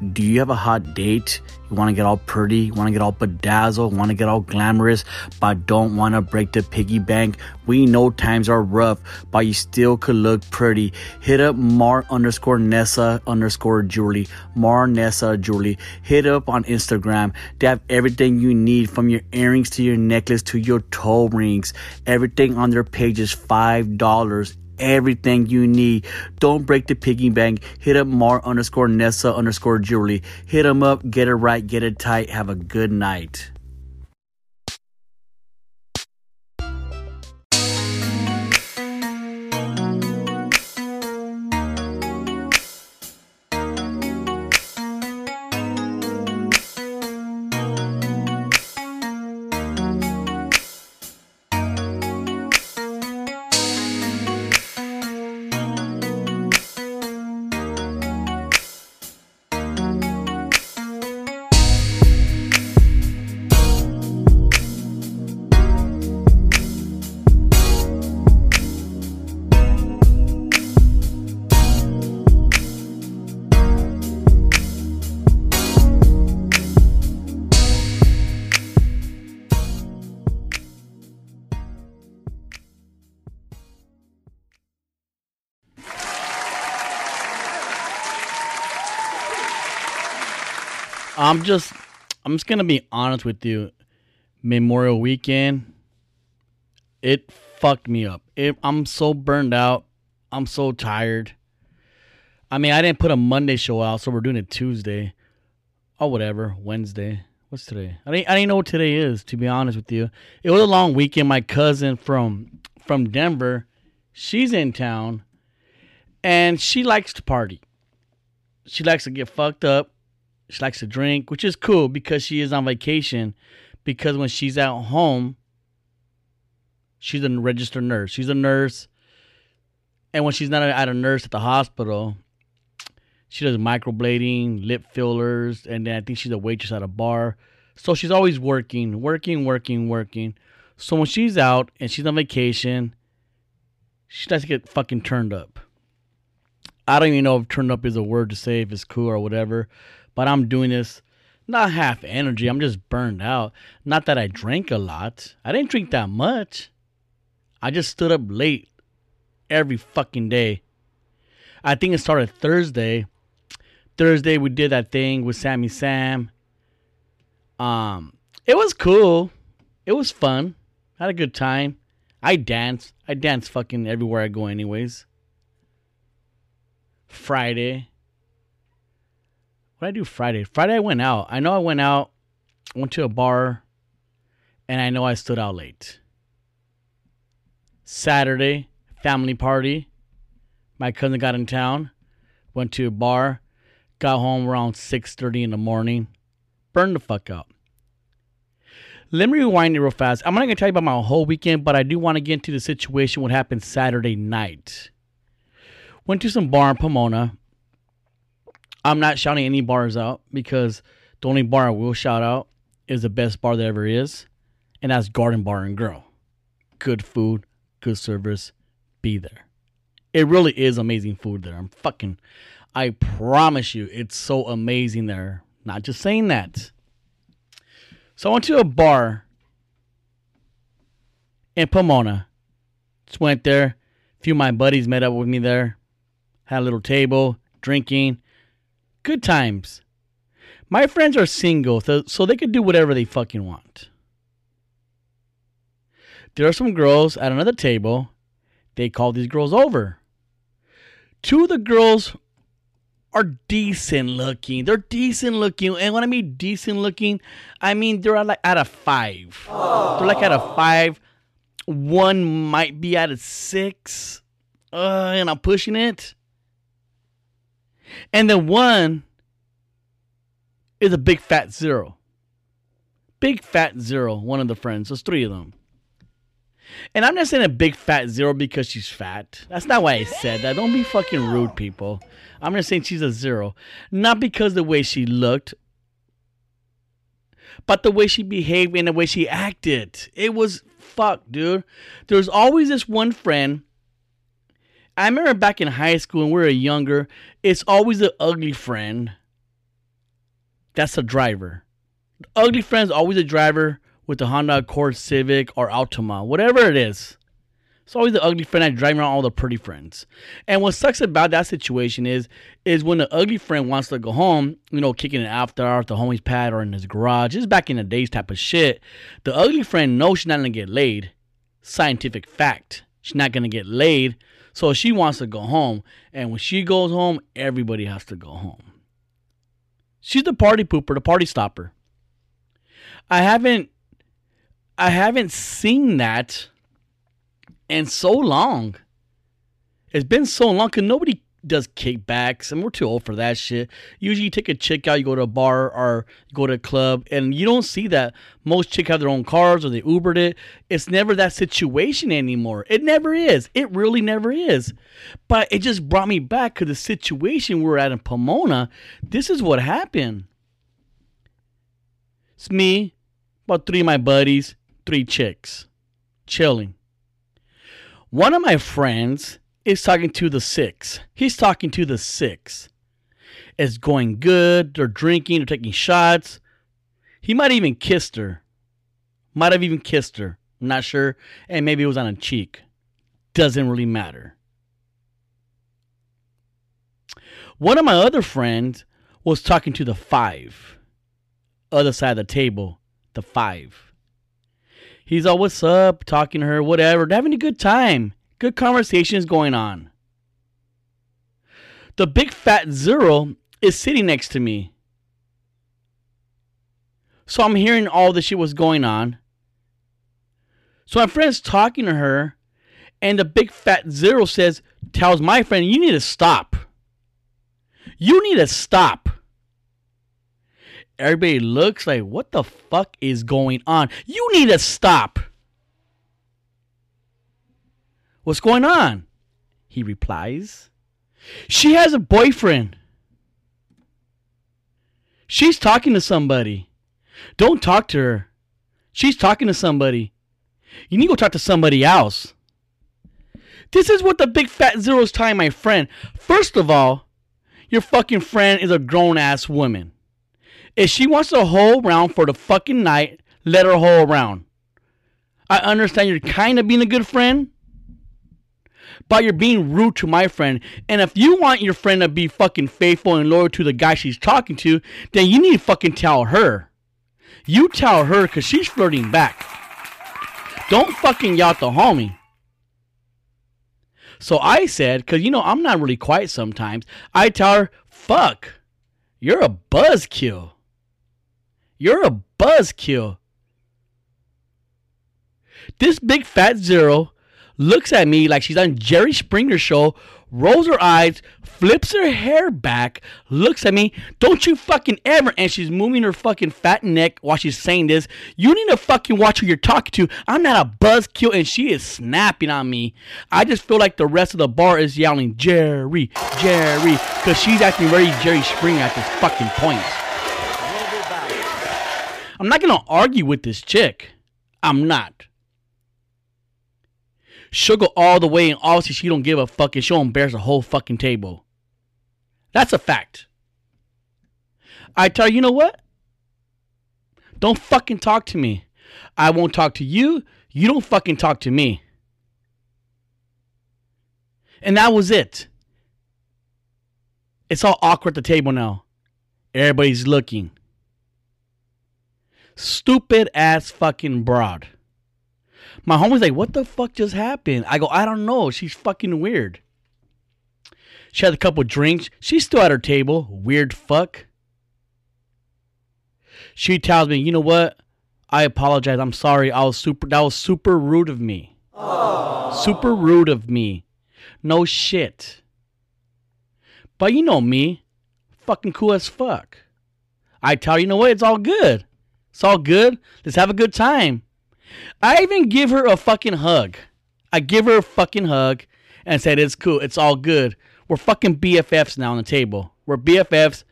Do you have a hot date? You want to get all pretty, you want to get all bedazzled, want to get all glamorous, but don't want to break the piggy bank? We know times are rough, but you still could look pretty. Hit up Mar underscore Nessa underscore Julie, Mar Nessa Julie. Hit up on Instagram. They have everything you need from your earrings to your necklace to your toe rings. Everything on their page is $5 everything you need. Don't break the piggy bank. Hit up Mar underscore Nessa underscore Julie. Hit them up, get it right, get it tight. Have a good night. I'm just, I'm just gonna be honest with you. Memorial Weekend, it fucked me up. It, I'm so burned out. I'm so tired. I mean, I didn't put a Monday show out, so we're doing it Tuesday, or whatever, Wednesday. What's today? I didn't, I didn't know what today is. To be honest with you, it was a long weekend. My cousin from from Denver, she's in town, and she likes to party. She likes to get fucked up she likes to drink, which is cool because she is on vacation. Because when she's at home, she's a registered nurse. She's a nurse. And when she's not at a nurse at the hospital, she does microblading, lip fillers, and then I think she's a waitress at a bar. So she's always working, working, working, working. So when she's out and she's on vacation, she likes to get fucking turned up. I don't even know if turned up is a word to say, if it's cool or whatever but I'm doing this not half energy. I'm just burned out. Not that I drank a lot. I didn't drink that much. I just stood up late every fucking day. I think it started Thursday. Thursday we did that thing with Sammy Sam. Um, it was cool. It was fun. Had a good time. I dance. I dance fucking everywhere I go, anyways. Friday, what I do Friday? Friday I went out. I know I went out, went to a bar, and I know I stood out late. Saturday, family party. My cousin got in town, went to a bar, got home around 6:30 in the morning. Burned the fuck out. Let me rewind it real fast. I'm not gonna tell you about my whole weekend, but I do want to get into the situation what happened Saturday night. Went to some bar in Pomona. I'm not shouting any bars out because the only bar I will shout out is the best bar that ever is, and that's Garden Bar and Grill. Good food, good service. Be there. It really is amazing food there. I'm fucking. I promise you, it's so amazing there. Not just saying that. So I went to a bar in Pomona. Just went there. A few of my buddies met up with me there. Had a little table, drinking good times. My friends are single, so they could do whatever they fucking want. There are some girls at another table. They call these girls over. Two of the girls are decent looking. They're decent looking. And when I mean decent looking, I mean they're like out of five. Aww. They're like out of five. One might be out of six. Uh, and I'm pushing it. And then one is a big fat zero. Big fat zero, one of the friends. There's three of them. And I'm not saying a big fat zero because she's fat. That's not why I said that. Don't be fucking rude, people. I'm just saying she's a zero. Not because the way she looked, but the way she behaved and the way she acted. It was fuck, dude. There's always this one friend I remember back in high school when we were younger, it's always the ugly friend That's a driver. Ugly friend's always a driver with the Honda Accord Civic or Altima, whatever it is. It's always the ugly friend that driving around all the pretty friends. And what sucks about that situation is, is when the ugly friend wants to go home, you know, kicking it after hours, the homie's pad or in his garage, just back in the days type of shit. The ugly friend knows she's not gonna get laid. Scientific fact. She's not gonna get laid. So she wants to go home. And when she goes home, everybody has to go home. She's the party pooper, the party stopper. I haven't I haven't seen that in so long. It's been so long because nobody does kickbacks, and we're too old for that shit. Usually, you take a chick out, you go to a bar or go to a club, and you don't see that. Most chicks have their own cars or they Ubered it. It's never that situation anymore. It never is. It really never is. But it just brought me back to the situation we are at in Pomona. This is what happened. It's me, about three of my buddies, three chicks, chilling. One of my friends is talking to the six. He's talking to the six. It's going good. They're drinking. They're taking shots. He might even kissed her. Might have even kissed her. I'm not sure. And maybe it was on a cheek. Doesn't really matter. One of my other friends was talking to the five. Other side of the table. The five. He's all, what's up? Talking to her, whatever. They're having a good time. Good conversations going on. The big fat zero is sitting next to me. So I'm hearing all the shit was going on. So my friend's talking to her, and the big fat zero says, tells my friend, you need to stop. You need to stop. Everybody looks like, what the fuck is going on? You need to stop. What's going on? He replies, She has a boyfriend. She's talking to somebody. Don't talk to her. She's talking to somebody. You need to go talk to somebody else. This is what the big fat zero's telling my friend. First of all, your fucking friend is a grown ass woman. If she wants to hold around for the fucking night, let her hold around. I understand you're kind of being a good friend, but you're being rude to my friend. And if you want your friend to be fucking faithful and loyal to the guy she's talking to, then you need to fucking tell her. You tell her because she's flirting back. Don't fucking yell at the homie. So I said, because you know, I'm not really quiet sometimes. I tell her, fuck, you're a buzzkill. You're a buzzkill. This big fat zero looks at me like she's on Jerry Springer show, rolls her eyes, flips her hair back, looks at me. Don't you fucking ever, and she's moving her fucking fat neck while she's saying this. You need to fucking watch who you're talking to. I'm not a buzzkill, and she is snapping on me. I just feel like the rest of the bar is yelling Jerry, Jerry, because she's acting very Jerry Springer at this fucking point. I'm not gonna argue with this chick. I'm not. She'll go all the way, and obviously she don't give a fuck, and she'll embarrass the whole fucking table. That's a fact. I tell you, you know what? Don't fucking talk to me. I won't talk to you. You don't fucking talk to me. And that was it. It's all awkward at the table now. Everybody's looking. Stupid ass fucking broad. My homie's like, what the fuck just happened? I go, I don't know. She's fucking weird. She had a couple drinks. She's still at her table. Weird fuck. She tells me, you know what? I apologize. I'm sorry. I was super that was super rude of me. Aww. Super rude of me. No shit. But you know me. Fucking cool as fuck. I tell you, you know what? It's all good. It's all good. Let's have a good time. I even give her a fucking hug. I give her a fucking hug and said, It's cool. It's all good. We're fucking BFFs now on the table. We're BFFs.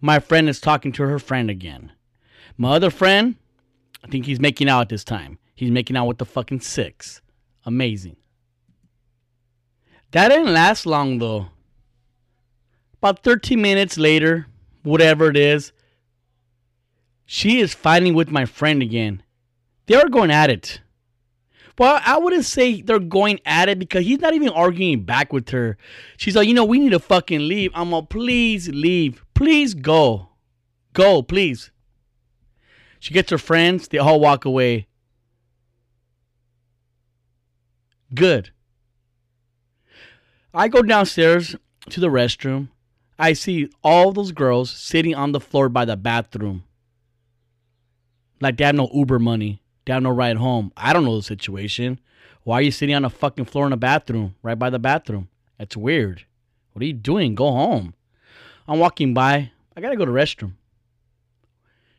My friend is talking to her friend again. My other friend, I think he's making out at this time. He's making out with the fucking six. Amazing. That didn't last long though. About 13 minutes later, whatever it is, She is fighting with my friend again. They are going at it. Well, I wouldn't say they're going at it because he's not even arguing back with her. She's like, you know, we need to fucking leave. I'm like, please leave. Please go. Go, please. She gets her friends. They all walk away. Good. I go downstairs to the restroom. I see all those girls sitting on the floor by the bathroom. Like they have no Uber money. Have no ride home. I don't know the situation. Why are you sitting on the fucking floor in the bathroom? Right by the bathroom. That's weird. What are you doing? Go home. I'm walking by. I gotta go to the restroom.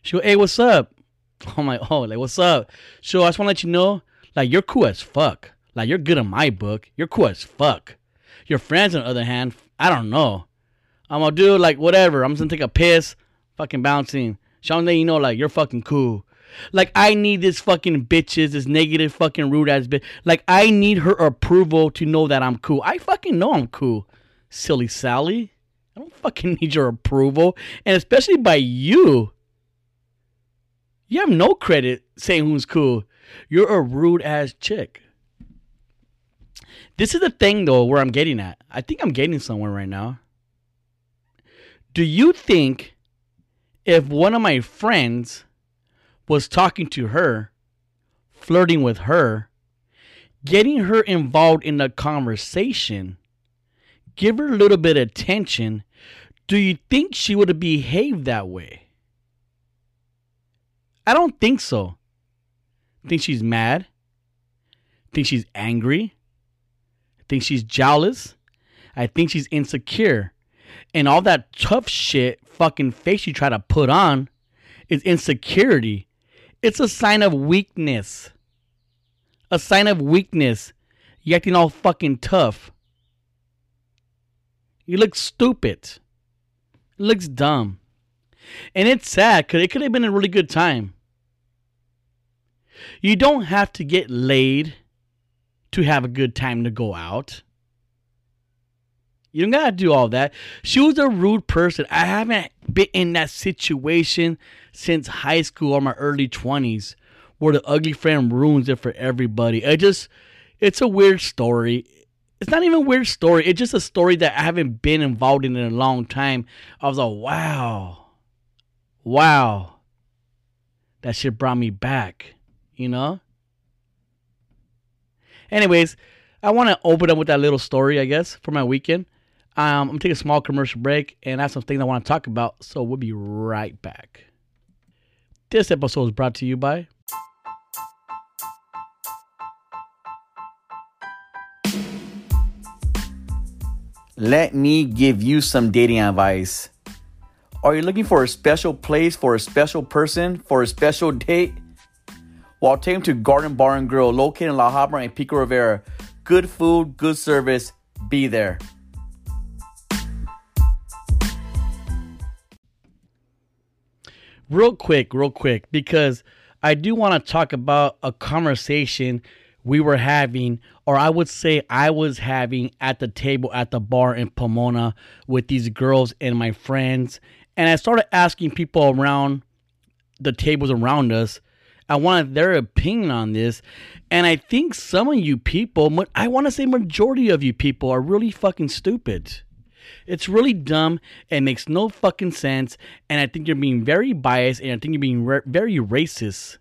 She go, hey, what's up? I'm like, oh, like, what's up? So I just wanna let you know, like, you're cool as fuck. Like, you're good in my book. You're cool as fuck. Your friends, on the other hand, I don't know. I'm gonna do like whatever. I'm just gonna take a piss, fucking bouncing. Sean, you know, like you're fucking cool. Like I need this fucking bitches, this negative fucking rude ass bitch. Like I need her approval to know that I'm cool. I fucking know I'm cool. Silly Sally. I don't fucking need your approval. And especially by you. You have no credit saying who's cool. You're a rude ass chick. This is the thing though where I'm getting at. I think I'm getting somewhere right now. Do you think if one of my friends was talking to her, flirting with her, getting her involved in the conversation, give her a little bit of attention, do you think she would have behaved that way? I don't think so. Think she's mad? Think she's angry? think she's jealous. I think she's insecure. And all that tough shit fucking face you try to put on is insecurity. It's a sign of weakness. A sign of weakness. You acting all fucking tough. You look stupid. It looks dumb. And it's sad because it could have been a really good time. You don't have to get laid to have a good time to go out. You don't gotta do all that. She was a rude person. I haven't been in that situation since high school or my early 20s where the ugly friend ruins it for everybody. I just, it's a weird story. It's not even a weird story. It's just a story that I haven't been involved in in a long time. I was like, wow, wow, that shit brought me back, you know? Anyways, I want to open up with that little story, I guess, for my weekend. Um, I'm gonna take a small commercial break, and I have some things I want to talk about. So we'll be right back. This episode is brought to you by. Let me give you some dating advice. Are you looking for a special place for a special person for a special date? Well, take them to Garden Bar and Grill, located in La Habra and Pico Rivera. Good food, good service. Be there. Real quick, real quick, because I do want to talk about a conversation we were having, or I would say I was having at the table at the bar in Pomona with these girls and my friends. And I started asking people around the tables around us I wanted their opinion on this. And I think some of you people, I want to say majority of you people, are really fucking stupid. It's really dumb. It makes no fucking sense. And I think you're being very biased and I think you're being re- very racist.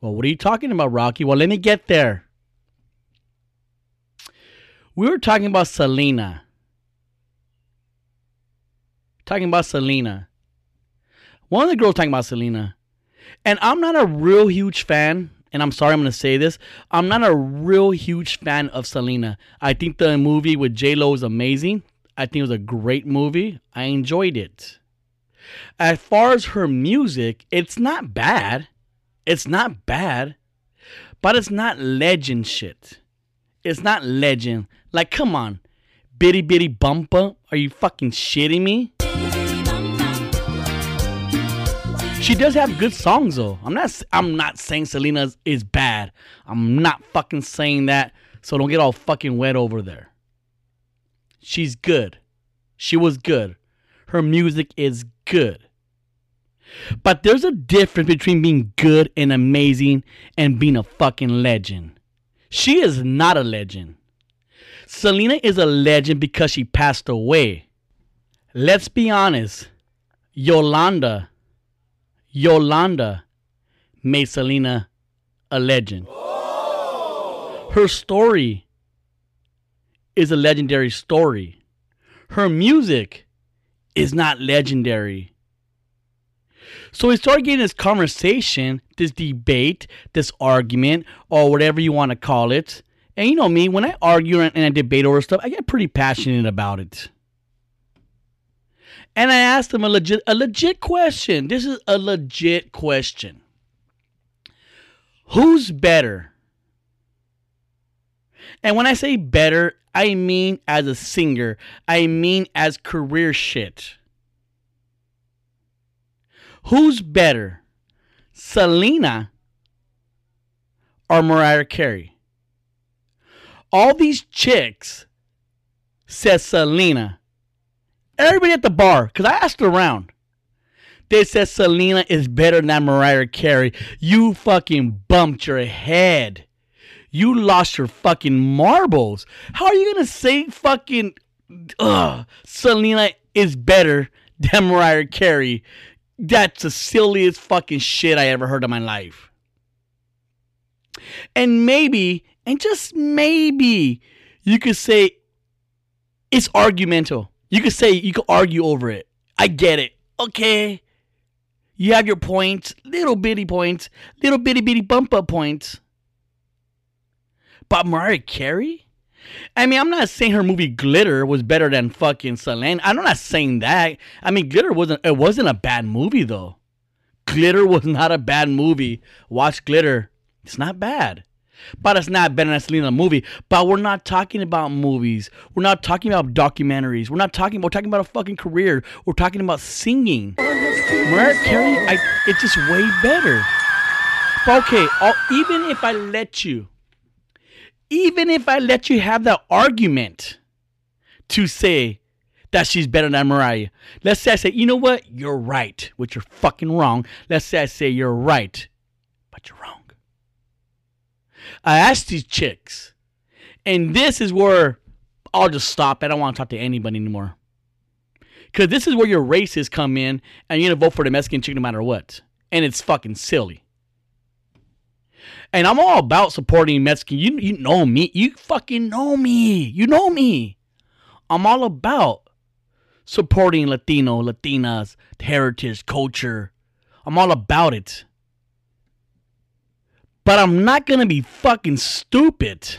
Well, what are you talking about, Rocky? Well, let me get there. We were talking about Selena. Talking about Selena. One of the girls talking about Selena. And I'm not a real huge fan, and I'm sorry I'm to say this. I'm not a real huge fan of Selena. I think the movie with J Lo is amazing. I think it was a great movie. I enjoyed it. As far as her music, it's not bad. It's not bad, but it's not legend shit. It's not legend. Like, come on. Bitty bitty bumper. Are you fucking shitting me? She does have good songs though. I'm not I'm not saying Selena is bad. I'm not fucking saying that. So don't get all fucking wet over there. She's good. She was good. Her music is good. But there's a difference between being good and amazing and being a fucking legend. She is not a legend. Selena is a legend because she passed away. Let's be honest. Yolanda, Yolanda made Selena a legend. Her story is a legendary story. Her music is not legendary. So we started getting this conversation, this debate, this argument, or whatever you want to call it. And you know me, when I argue and I debate over stuff, I get pretty passionate about it. And I asked him a legit a legit question. This is a legit question. Who's better? And when I say better, I mean as a singer. I mean as career shit. Who's better? Selena or Mariah Carey? All these chicks said Selena. Everybody at the bar, because I asked around, they said Selena is better than Mariah Carey. You fucking bumped your head. You lost your fucking marbles. How are you gonna say fucking uh, Selena is better than Mariah Carey? That's the silliest fucking shit I ever heard in my life. And maybe, and just maybe, you could say it's argumental. You could say you could argue over it. I get it. Okay. You have your points, little bitty points, little bitty bitty bump up points. But Mariah Carey? I mean, I'm not saying her movie Glitter was better than fucking Selena. I'm not saying that. I mean, Glitter wasn't it wasn't a bad movie though. Glitter was not a bad movie. Watch Glitter. It's not bad. But it's not better than Selena movie. But we're not talking about movies. We're not talking about documentaries. We're not talking. We're talking about a fucking career. We're talking about singing. Mariah Carey, I, it's just way better. But okay, I'll, even if I let you, even if I let you have that argument to say that she's better than Mariah, let's say I say, you know what, you're right, which you're fucking wrong. Let's say I say you're right, but you're wrong. I asked these chicks, and this is where I'll just stop. I don't want to talk to anybody anymore. Because this is where your racists come in and you're going to vote for the Mexican chick no matter what. And it's fucking silly. And I'm all about supporting Mexican. You, you know me. You fucking know me. You know me. I'm all about supporting Latino, Latinas, heritage, culture. I'm all about it. But I'm not going to be fucking stupid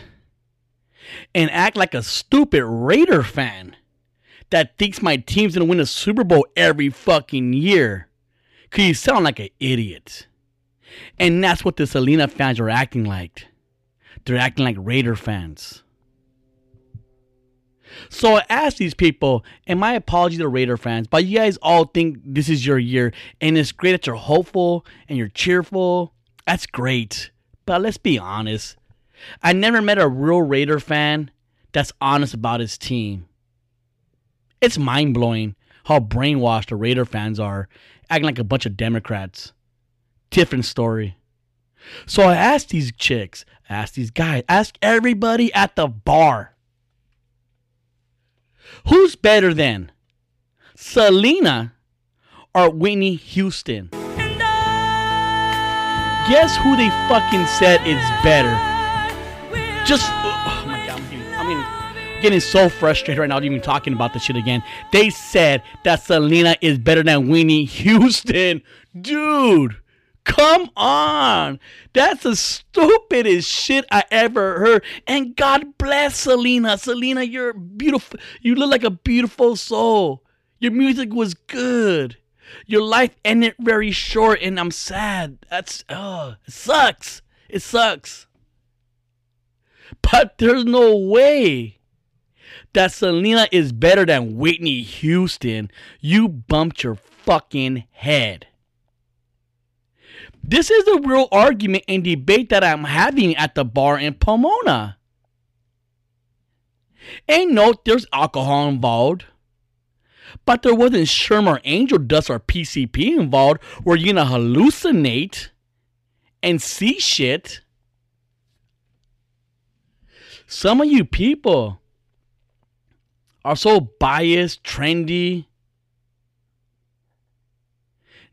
and act like a stupid Raider fan that thinks my team's going to win a Super Bowl every fucking year. Because you sound like an idiot. And that's what the Selena fans are acting like. They're acting like Raider fans. So I asked these people, and my apology to Raider fans, but you guys all think this is your year, and it's great that you're hopeful and you're cheerful. That's great. But let's be honest. I never met a real Raider fan that's honest about his team. It's mind blowing how brainwashed the Raider fans are, acting like a bunch of Democrats. Different story. So I asked these chicks, asked these guys, asked everybody at the bar. Who's better than Selena or Whitney Houston? Guess who they fucking said is better? Just, oh, oh my god, I'm getting, I mean, getting getting so frustrated right now, even talking about this shit again. They said that Selena is better than Whitney Houston. Dude, come on. That's the stupidest shit I ever heard. And God bless Selena. Selena, you're beautiful. You look like a beautiful soul. Your music was good. Your life ended very short, and I'm sad. That's oh, it sucks. It sucks. But there's no way that Selena is better than Whitney Houston. You bumped your fucking head. This is the real argument and debate that I'm having at the bar in Pomona. And note there's alcohol involved. But there wasn't Sherm or angel dust or PCP involved where you're gonna hallucinate and see shit. Some of you people are so biased, trendy.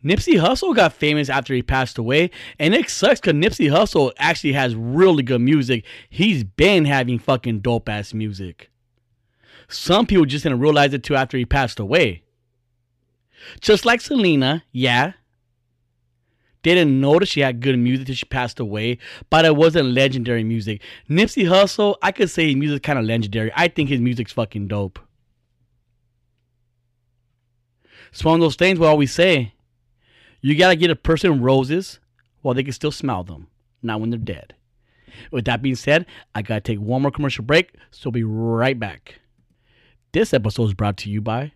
Nipsey Hussle got famous after he passed away, and it sucks because Nipsey Hussle actually has really good music. He's been having fucking dope ass music. Some people just didn't realize it too after he passed away. Just like Selena, yeah. They didn't notice she had good music till she passed away, but it wasn't legendary music. Nipsey Hussle, I could say his music kind of legendary. I think his music's fucking dope. It's one of those things where we always say you gotta get a person roses while they can still smell them, not when they're dead. With that being said, I gotta take one more commercial break, so I'll be right back. This episode is brought to you by.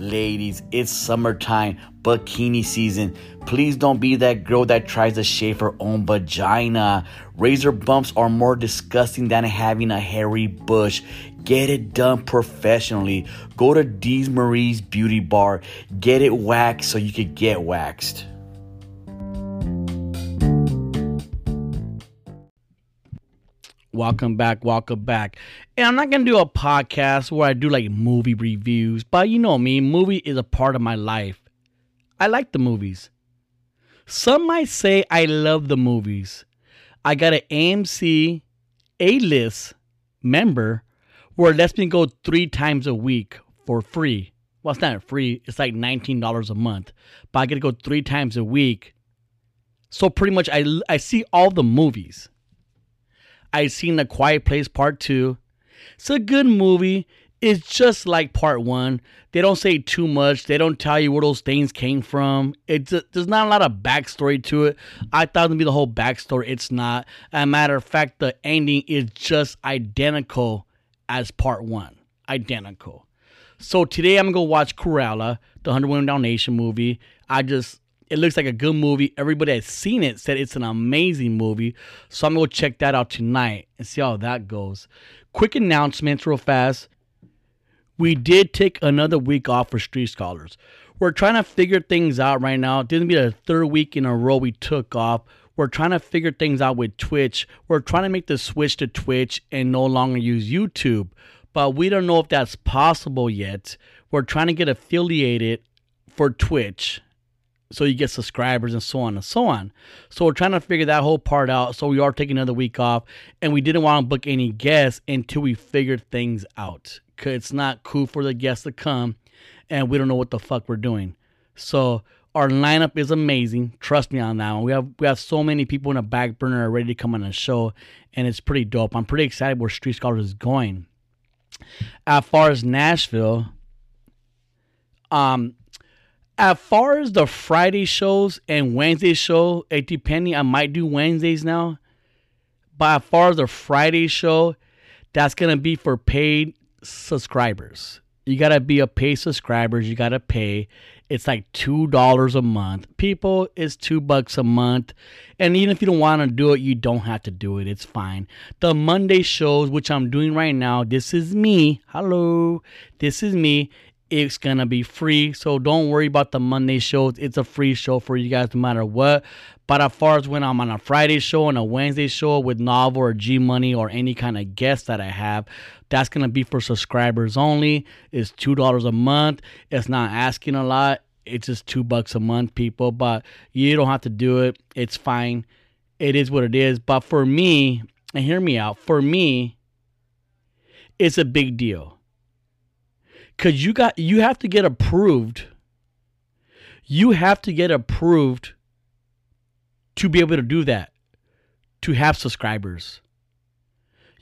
Ladies, it's summertime, bikini season. Please don't be that girl that tries to shave her own vagina. Razor bumps are more disgusting than having a hairy bush. Get it done professionally. Go to Dee's Marie's Beauty Bar. Get it waxed so you can get waxed. Welcome back, welcome back. And I'm not gonna do a podcast where I do like movie reviews, but you know me, movie is a part of my life. I like the movies. Some might say I love the movies. I got an AMC A list member where it lets me go three times a week for free. Well, it's not free, it's like $19 a month, but I get to go three times a week. So pretty much I, I see all the movies. I seen The Quiet Place Part 2. It's a good movie. It's just like Part 1. They don't say too much. They don't tell you where those things came from. It's a, there's not a lot of backstory to it. I thought it'd be the whole backstory. It's not. As a matter of fact, the ending is just identical as Part 1. Identical. So today I'm gonna go watch Cruella, the 100 Women Dalmatian movie. I just it looks like a good movie. Everybody that's seen it said it's an amazing movie. So I'm going to check that out tonight and see how that goes. Quick announcements, real fast. We did take another week off for Street Scholars. We're trying to figure things out right now. This will be the third week in a row we took off. We're trying to figure things out with Twitch. We're trying to make the switch to Twitch and no longer use YouTube. But we don't know if that's possible yet. We're trying to get affiliated for Twitch so you get subscribers and so on and so on. So we're trying to figure that whole part out. So we are taking another week off, and we didn't want to book any guests until we figured things out. Cause it's not cool for the guests to come, and we don't know what the fuck we're doing. So our lineup is amazing. Trust me on that one. We have we have so many people in the back burner ready to come on the show, and it's pretty dope. I'm pretty excited where Street Scholars is going. As far as Nashville, um, as far as the Friday shows and Wednesday show, it depending, I might do Wednesdays now. But as far as the Friday show, that's gonna be for paid subscribers. You gotta be a paid subscribers. You gotta pay. It's like two dollars a month. People, it's two bucks a month. And even if you don't want to do it, you don't have to do it. It's fine. The Monday shows, which I'm doing right now, this is me. Hello, this is me it's gonna be free. So don't worry about the Monday shows. It's a free show for you guys no matter what. But as far as when I'm on a Friday show and a Wednesday show with Novel or G Money or any kind of guest that I have, that's gonna be for subscribers only. It's two dollars a month. It's not asking a lot. It's just two bucks a month, people. But you don't have to do it. It's fine. It is what it is. But for me, and hear me out, for me, it's a big deal because you got you have to get approved. You have to get approved to be able to do that to have subscribers.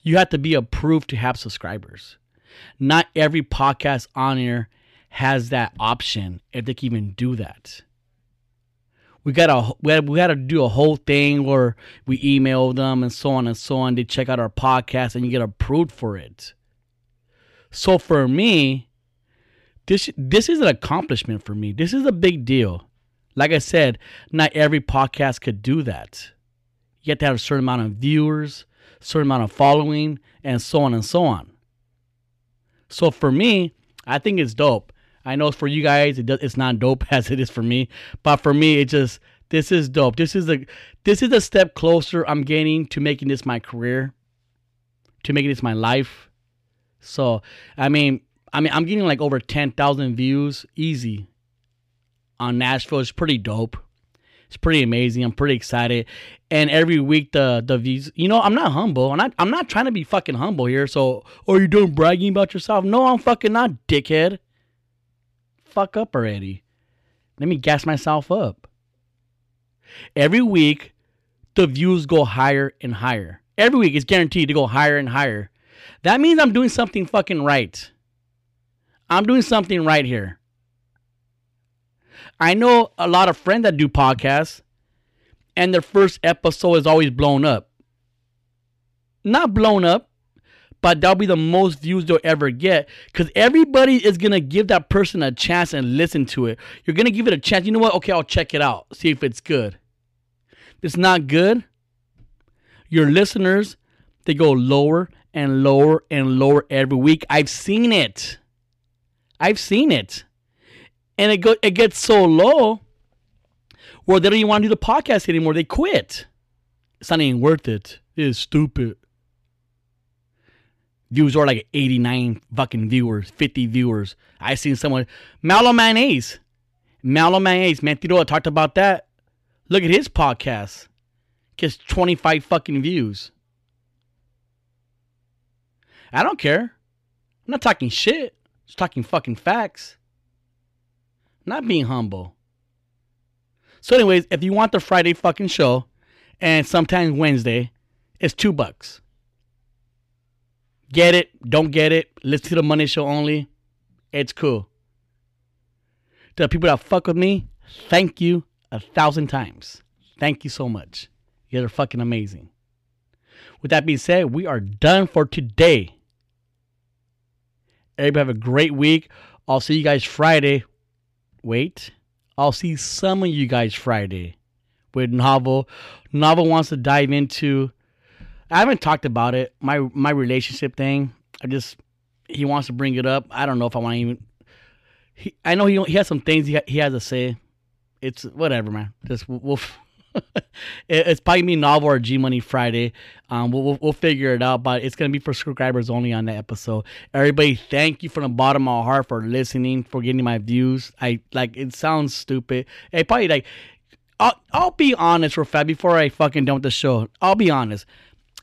You have to be approved to have subscribers. Not every podcast on here has that option if they can even do that. We gotta we gotta, we gotta do a whole thing where we email them and so on and so on. They check out our podcast and you get approved for it. So for me this this is an accomplishment for me. This is a big deal. Like I said, not every podcast could do that. You have to have a certain amount of viewers, certain amount of following, and so on and so on. So for me, I think it's dope. I know for you guys, it does, it's not dope as it is for me, but for me, it just this is dope. This is a this is a step closer I'm getting to making this my career, to making this my life. So I mean, I mean, I'm getting like over ten thousand views easy on Nashville. It's pretty dope. It's pretty amazing. I'm pretty excited. And every week the the views, you know, I'm not humble. I'm not I'm not trying to be fucking humble here. So, are you doing bragging about yourself? No, I'm fucking not, dickhead. Fuck up already. Let me gas myself up. Every week, the views go higher and higher. Every week, it's guaranteed to go higher and higher. That means I'm doing something fucking right. I'm doing something right here. I know a lot of friends that do podcasts, and their first episode is always blown up. Not blown up, but that'll be the most views they'll ever get because everybody is gonna give that person a chance and listen to it. You're gonna give it a chance. You know what? Okay, I'll check it out, see if it's good. If it's not good, your listeners they go lower and lower and lower every week. I've seen it. I've seen it and it go it gets so low where they don't even want to do the podcast anymore. They quit. It's not even worth it. It is stupid. Views are like 89 fucking viewers, 50 viewers. I seen someone Malo Mayonnaise. Malo Mayonnaise, man, I talked about that. Look at his podcast. Gets 25 fucking views. I don't care. I'm not talking shit. Just talking fucking facts not being humble. So, anyways, if you want the Friday fucking show, and sometimes Wednesday, it's two bucks. Get it, don't get it, listen to the Monday show only. It's cool. To the people that fuck with me, thank you a thousand times. Thank you so much. You guys are fucking amazing. With that being said, we are done for today. Everybody have a great week. I'll see you guys Friday wait. I'll see some of you guys Friday with Novel. Novel wants to dive into. I haven't talked about it. My my relationship thing. I just he wants to bring it up. I don't know if I want to even. He, I know he he has some things he he has to say. It's whatever, man. Just we'll, we'll it's probably me novel or G Money Friday. Um, we'll, we'll, figure it out, but it's gonna be for subscribers only on that episode. Everybody, thank you from the bottom of my heart for listening, for getting my views. I like it sounds stupid. Hey, probably like I'll I'll be honest for fat before I fucking with the show. I'll be honest.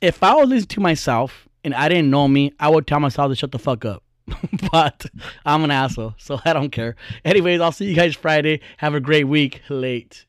If I was listening to myself and I didn't know me, I would tell myself to shut the fuck up. but I'm an asshole, so I don't care. Anyways, I'll see you guys Friday. Have a great week. Late.